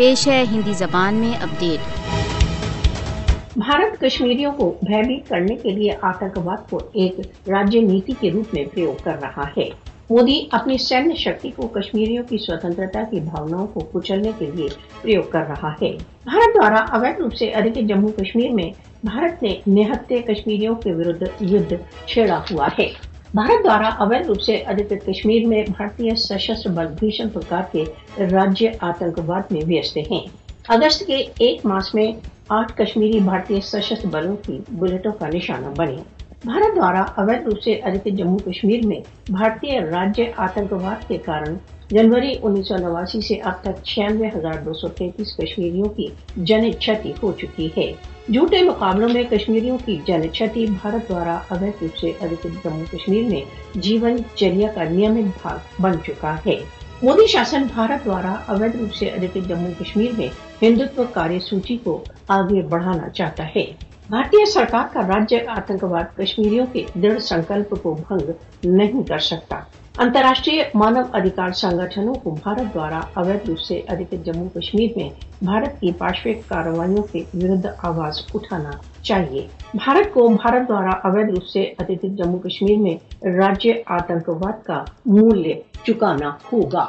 پیش ہے ہندی زبان میں اپڈیٹ۔ بھارت کشمیریوں کو بھیبیت کرنے کے لیے آتنکواد کو ایک راجیہ نیتی کے روپ میں پریوگ کر رہا ہے۔ مودی اپنی سینیہ شکتی کو کشمیریوں کی سوتنترتا کی بھاوناؤں کو کچلنے کے لیے پریوگ کر رہا ہے۔ بھارت دوارا اویدھ روپ سے ادھک جموں کشمیر میں بھارت نے نہتے کشمیریوں کے ورد یدھ چھیڑا ہوا ہے۔ بھارت دوارا اویدھ روپ سے ادھکت کشمیر میں بھارتی سشستر بل بھیشن پرکار کے راجیہ آتنکواد میں ویست ہیں۔ اگست کے ایک ماس میں آٹھ کشمیری بھارتی سشستر بلوں کی بلٹوں کا نشانہ بنے۔ بھارت دوارا اویدھ روپ سے ادھک جموں کشمیر میں بھارتی راجیہ آتنکواد کے کارن جنوری انیس سو نواسی سے اب تک چھیانوے ہزار دو سو تینتیس کشمیریوں کی جن چھتی ہو چکی ہے۔ جھوٹے مقابلوں میں کشمیریوں کی جن چھتی بھارت دوارا اویدھ روپ سے ادھک جموں کشمیر میں جیون چریا کا نیمت بھاگ بن چکا ہے۔ مودی شاسن بھارت دوارا اویدھ روپ سے ادھک جموں کشمیر میں ہندوتو کاریہ سوچی کو آگے بڑھانا چاہتا ہے۔ بھارتی سرکار کا راجیہ آتنکواد کشمیریوں کے دڑھ سنکلپ کو بھنگ نہیں کر سکتا۔ انترراشٹریہ مانو ادھکار سنگھنوں کو بھارت دوارا اویدھ روپ سے ادھک جموں کشمیر میں بھارت کی پارشوک کاروائیوں کے ورد آواز اٹھانا چاہیے۔ بھارت کو بھارت دوارا اویدھ روپ سے ادھک جموں کشمیر میں راجیہ آتنکواد کا مولیہ چکانا ہوگا۔